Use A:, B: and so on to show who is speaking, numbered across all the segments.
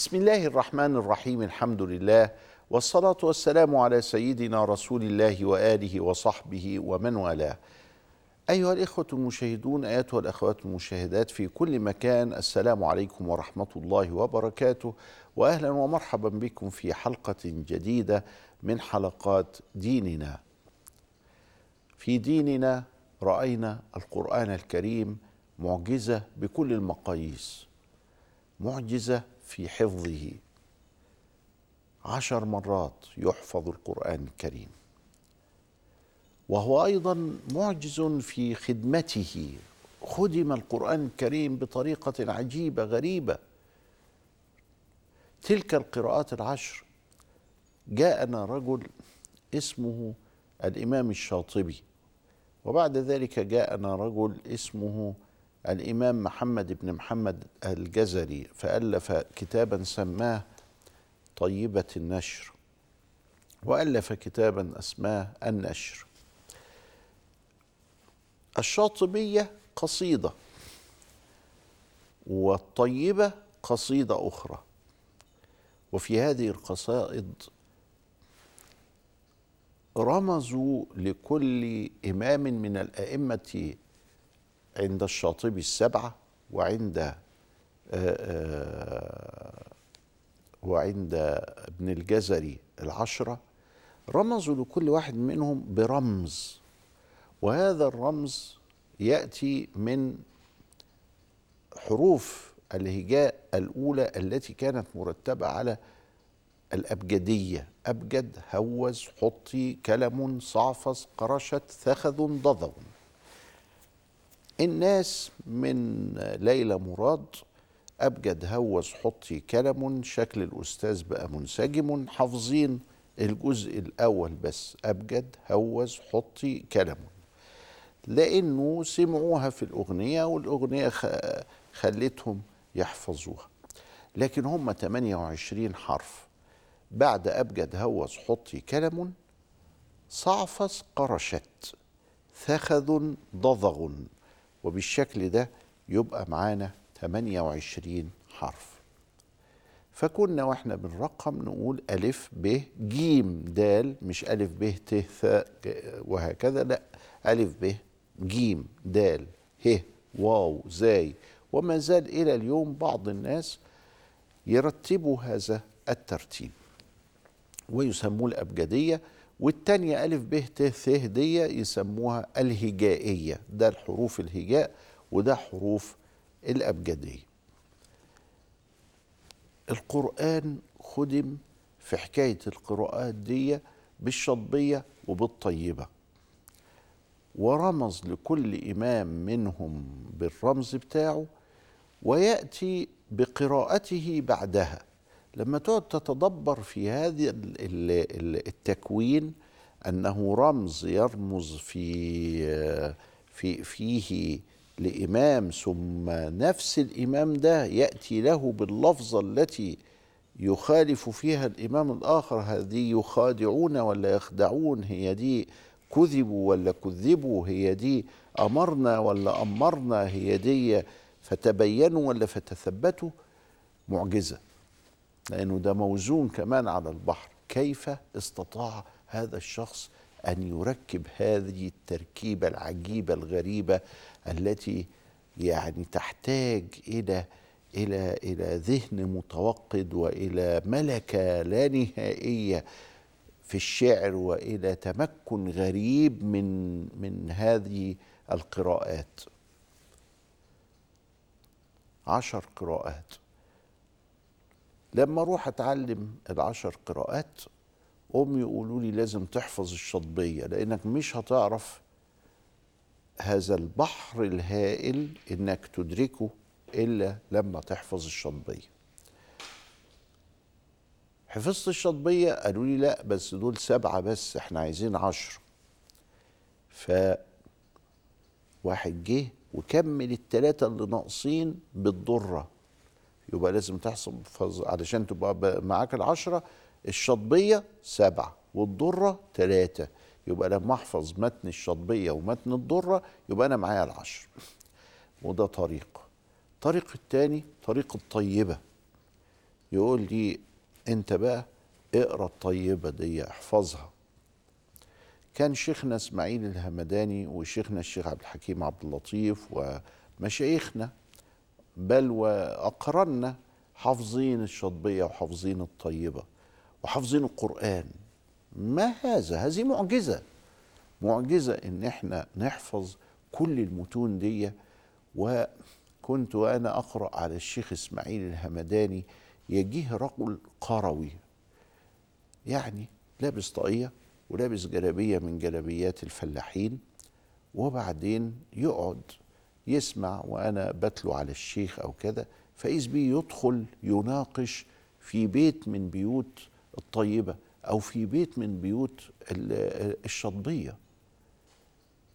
A: بسم الله الرحمن الرحيم الحمد لله والصلاة والسلام على سيدنا رسول الله وآله وصحبه ومن والاه. أيها الإخوة المشاهدون أيتها الأخوات المشاهدات في كل مكان السلام عليكم ورحمة الله وبركاته وأهلا ومرحبا بكم في حلقة جديدة من حلقات ديننا. في ديننا رأينا القرآن الكريم معجزة بكل المقاييس معجزة في حفظه عشر مرات يحفظ القرآن الكريم. وهو أيضا معجز في خدمته. خدم القرآن الكريم بطريقة عجيبة غريبة. تلك القراءات العشر جاءنا رجل اسمه الإمام الشاطبي. وبعد ذلك جاءنا رجل اسمه الإمام محمد بن محمد الجزري فألف كتابا سماه طيبة النشر وألف كتابا أسماه النشر. الشاطبية قصيدة والطيبة قصيدة أخرى. وفي هذه القصائد رمزوا لكل إمام من الأئمة عند الشاطبي السبعة وعند آآ آآ وعند ابن الجزري العشرة رمزوا لكل واحد منهم برمز. وهذا الرمز يأتي من حروف الهجاء الأولى التي كانت مرتبة على الأبجدية. أبجد هوز حطي كلم سعفص قرشت ثخذ ضظغ الناس من ليلى مراد أبجد هوز حطي كلم شكل الأستاذ بقى منسجم حافظين الجزء الأول بس أبجد هوز حطي كلم. لأنه سمعوها في الأغنية والأغنية خلتهم يحفظوها. لكن هم 28 حرف. بعد أبجد هوز حطي كلم صعفص قرشت ثخذ ضضغ. وبالشكل ده يبقى معانا 28 حرف. فكنا وإحنا بنرقم نقول ألف ب جيم دال مش ألف ب ت ث وهكذا لا ألف ب جيم دال ه واو زاي. وما زال إلى اليوم بعض الناس يرتبوا هذا الترتيب. ويسموه الأبجدية والتانية ألف ب ت ث دي يسموها الهجائية. ده الحروف الهجاء وده حروف الأبجدية. القرآن خدم في حكاية القراءات دي بالشطبية وبالطيبة. ورمز لكل إمام منهم بالرمز بتاعه ويأتي بقراءته بعدها. لما تقعد تتدبر في هذا التكوين أنه رمز يرمز في في فيه لإمام ثم نفس الإمام ده يأتي له باللفظة التي يخالف فيها الإمام الآخر هذه يخادعون ولا يخدعون هي دي كذبوا ولا كذبوا هي دي أمرنا ولا أمرنا هي دي فتبينوا ولا فتثبتوا معجزة. لأنه ده موزون كمان على البحر. كيف استطاع هذا الشخص أن يركب هذه التركيبة العجيبة الغريبة التي يعني تحتاج إلى إلى إلى ذهن متوقد وإلى ملكة لا نهائية في الشعر وإلى تمكن غريب من من هذه القراءات. عشر قراءات. لما أروح أتعلم العشر قراءات أمي يقولوا لي لازم تحفظ الشطبية لأنك مش هتعرف هذا البحر الهائل إنك تدركه إلا لما تحفظ الشطبية. حفظت الشطبية؟ قالوا لي لا بس دول سبعة بس إحنا عايزين عشر ف واحد جه وكمل التلاتة اللي ناقصين بالضره يبقى لازم تحفظ علشان تبقى معاك العشرة الشطبية سبعة والضرة ثلاثة يبقى لما أحفظ متن الشطبية ومتن الضرة يبقى أنا معايا العشر وده طريق. الطريق الثاني طريق الطيبة. يقول لي أنت بقى اقرأ الطيبة دي احفظها. كان شيخنا إسماعيل الهمداني وشيخنا الشيخ عبد الحكيم عبد اللطيف ومشايخنا بل واقرنا حافظين الشطبية وحافظين الطيبة وحافظين القرآن. ما هذا؟ هذه معجزة. معجزة إن إحنا نحفظ كل المتون دي. وكنت وأنا أقرأ على الشيخ إسماعيل الهمداني يجيه رجل قروي. يعني لابس طاقية ولابس جلابية من جلابيات الفلاحين وبعدين يقعد يسمع وأنا بتلو على الشيخ أو كذا فإذ بيه يدخل يناقش في بيت من بيوت الطيبة أو في بيت من بيوت الشطبية.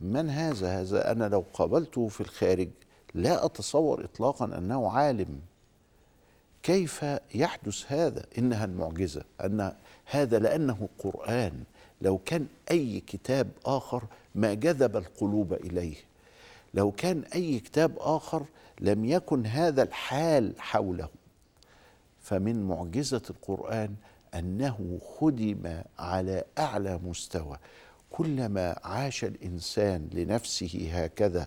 A: من هذا؟ هذا أنا لو قابلته في الخارج لا أتصور اطلاقا أنه عالم. كيف يحدث هذا؟ إنها المعجزة أن هذا لأنه قرآن. لو كان أي كتاب آخر ما جذب القلوب إليه. لو كان أي كتاب آخر لم يكن هذا الحال حوله. فمن معجزة القرآن أنه خدم على أعلى مستوى. كلما عاش الإنسان لنفسه هكذا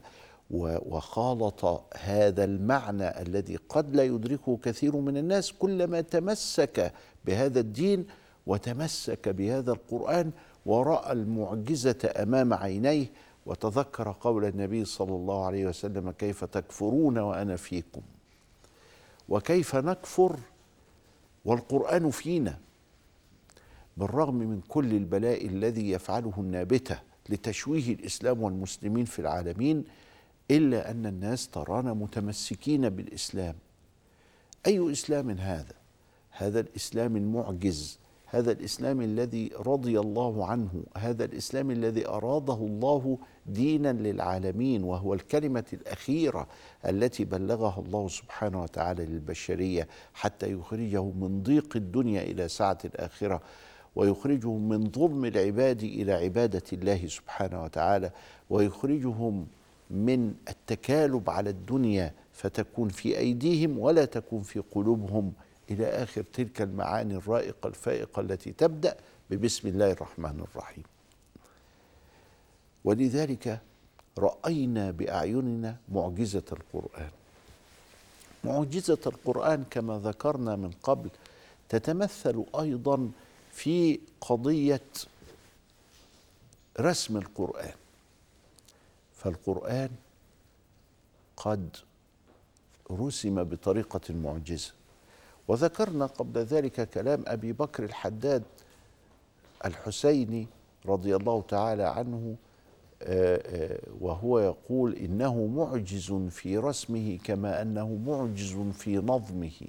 A: وخالط هذا المعنى الذي قد لا يدركه كثير من الناس كلما تمسك بهذا الدين وتمسك بهذا القرآن ورأى المعجزة أمام عينيه وتذكر قول النبي صلى الله عليه وسلم كيف تكفرون وأنا فيكم. وكيف نكفر؟ والقرآن فينا. بالرغم من كل البلاء الذي يفعله النابتة لتشويه الإسلام والمسلمين في العالمين إلا أن الناس ترانا متمسكين بالإسلام. أي إسلام هذا؟ هذا الإسلام المعجز هذا الإسلام الذي رضي الله عنه هذا الإسلام الذي أراده الله دينا للعالمين وهو الكلمة الأخيرة التي بلغها الله سبحانه وتعالى للبشرية حتى يخرجهم من ضيق الدنيا إلى سعه الآخرة ويخرجهم من ظلم العباد إلى عبادة الله سبحانه وتعالى ويخرجهم من التكالب على الدنيا فتكون في أيديهم ولا تكون في قلوبهم. إلى آخر تلك المعاني الرائقة الفائقة التي تبدأ ببسم الله الرحمن الرحيم. ولذلك رأينا بأعيننا معجزة القرآن. معجزة القرآن كما ذكرنا من قبل تتمثل أيضا في قضية رسم القرآن. فالقرآن قد رسم بطريقة معجزة. وذكرنا قبل ذلك كلام أبي بكر الحداد الحسيني رضي الله تعالى عنه آه، آه، وهو يقول إنه معجز في رسمه كما أنه معجز في نظمه.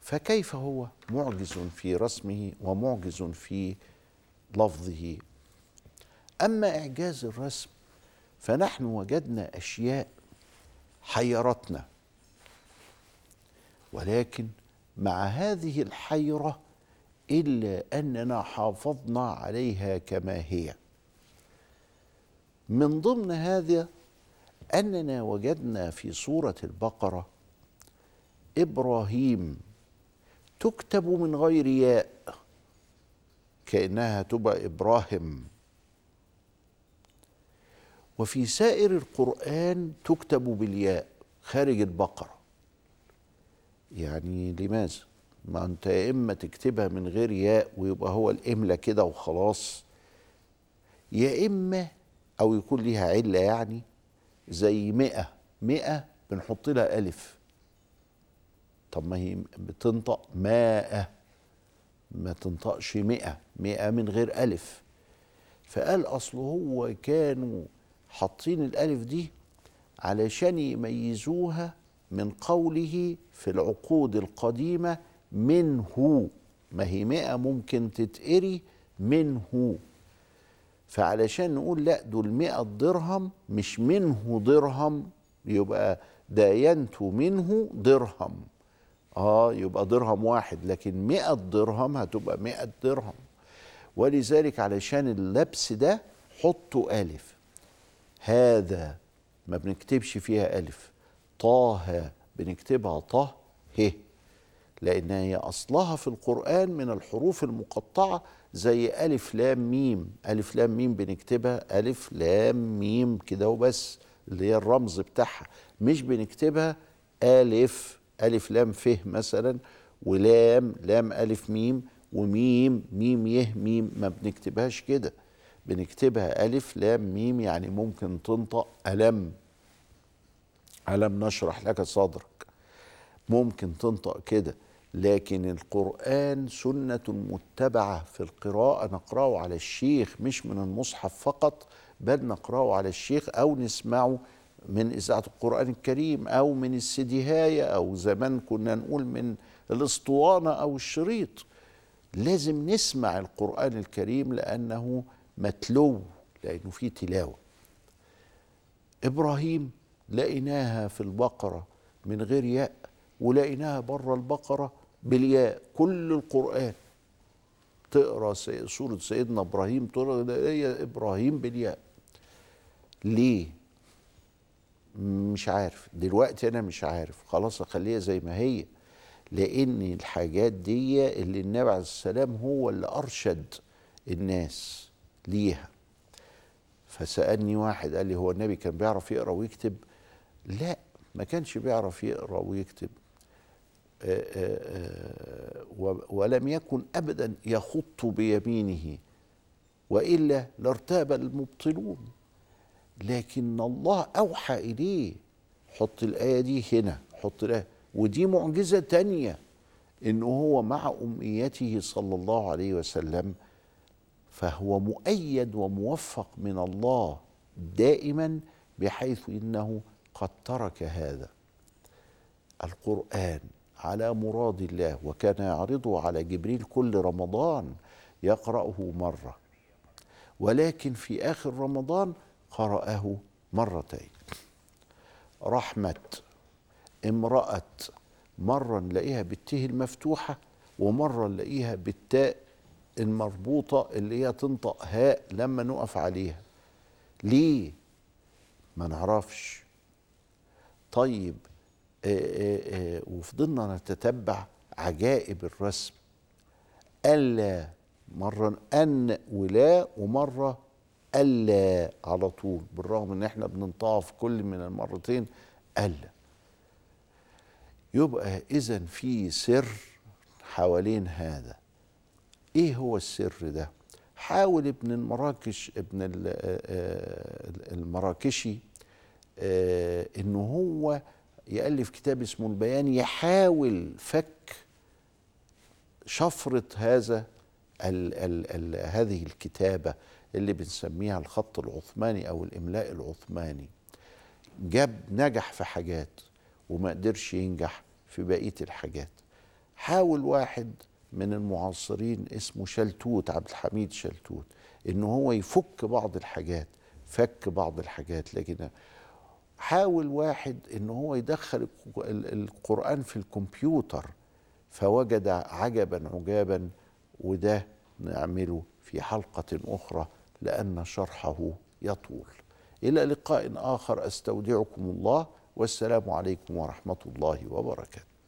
A: فكيف هو معجز في رسمه ومعجز في لفظه؟ أما إعجاز الرسم فنحن وجدنا أشياء حيرتنا. ولكن مع هذه الحيرة إلا أننا حافظنا عليها كما هي. من ضمن هذا أننا وجدنا في سورة البقرة إبراهيم تكتب من غير ياء كأنها تبقى إبراهيم. وفي سائر القرآن تكتب بالياء خارج البقرة. يعني لماذا؟ ما أنت يا إما تكتبها من غير ياء ويبقى هو الاملا كده وخلاص. يا إما أو يكون ليها علة يعني زي مئة. مئة بنحط لها ألف. طب ما هي بتنطق ماء. ما تنطقش مئة. مئة من غير ألف. فقال أصل هو كانوا حاطين الألف دي علشان يميزوها من قوله في العقود القديمة منه. ما هي مئة ممكن تتقري منه. فعلشان نقول لا دول مئة درهم مش منه درهم. يبقى داينت منه درهم. آه يبقى درهم واحد لكن مئة درهم هتبقى مئة درهم. ولذلك علشان اللبس ده حطوا ألف. هذا ما بنكتبش فيها ألف. طه بنكتبها طه ه لأن هي أصلها في القرآن من الحروف المقطعة زي ألف لام ميم. ألف لام ميم بنكتبها ألف لام ميم كده وبس اللي هي الرمز بتاعها. مش بنكتبها ألف ألف لام ف مثلا ولام لام ألف ميم وميم ميم يه ميم ما بنكتبهاش كده. بنكتبها ألف لام ميم يعني ممكن تنطق ألم. ألم نشرح لك صدرك؟ ممكن تنطق كده لكن القرآن سنة متبعة في القراءة. نقرأه على الشيخ مش من المصحف فقط بل نقرأه على الشيخ أو نسمعه من إذاعة القرآن الكريم أو من السديهاية أو زمان كنا نقول من الأسطوانة أو الشريط. لازم نسمع القرآن الكريم لأنه متلو لأنه فيه تلاوة. إبراهيم لقيناها في البقرة من غير ياء ولقيناها بره البقرة بالياء. كل القرآن. تقرأ سورة سيدنا إبراهيم تقرأ هي إبراهيم بالياء. ليه؟ مش عارف. دلوقتي أنا مش عارف. خلاص أخليها زي ما هي. لأن الحاجات دي اللي النبي عليه السلام هو اللي أرشد الناس ليها. فسألني واحد قال لي هو النبي كان بيعرف يقرأ ويكتب؟ لا ما كانش بيعرف يقرأ ويكتب. آآ آآ ولم يكن أبدا يخط بيمينه وإلا لارتاب المبطلون. لكن الله أوحى إليه. حط الآية دي هنا حط الآية. ودي معجزة تانية إنه هو مع أميته صلى الله عليه وسلم فهو مؤيد وموفق من الله دائما بحيث إنه قد ترك هذا القرآن على مراد الله وكان يعرضه على جبريل كل رمضان يقرأه مرة. ولكن في آخر رمضان قرأه مرتين. رحمة امرأة مرة نلاقيها بالته المفتوحة ومرة نلاقيها بالتاء المربوطة اللي هي تنطق هاء لما نقف عليها. ليه؟ ما نعرفش. طيب وفضلنا نتتبع عجائب الرسم. ألا مرة أن ولا ومرة ألا على طول بالرغم إن إحنا بننطقها في كل من المرتين ألا. يبقى إذا في سر حوالين هذا. إيه هو السر ده؟ حاول ابن المراكش ابن المراكشي انه هو يألف كتاب اسمه البيان يحاول فك شفرة هذا ال ال ال هذه الكتابة اللي بنسميها الخط العثماني أو الإملاء العثماني. جاب نجح في حاجات وما قدرش ينجح في بقية الحاجات. حاول واحد من المعاصرين اسمه شلتوت عبد الحميد شلتوت انه هو يفك بعض الحاجات فك بعض الحاجات. لكن حاول واحد إن هو يدخل القرآن في الكمبيوتر فوجد عجبا عجابا وده نعمله في حلقة أخرى لأن شرحه يطول. إلى لقاء آخر أستودعكم الله والسلام عليكم ورحمة الله وبركاته.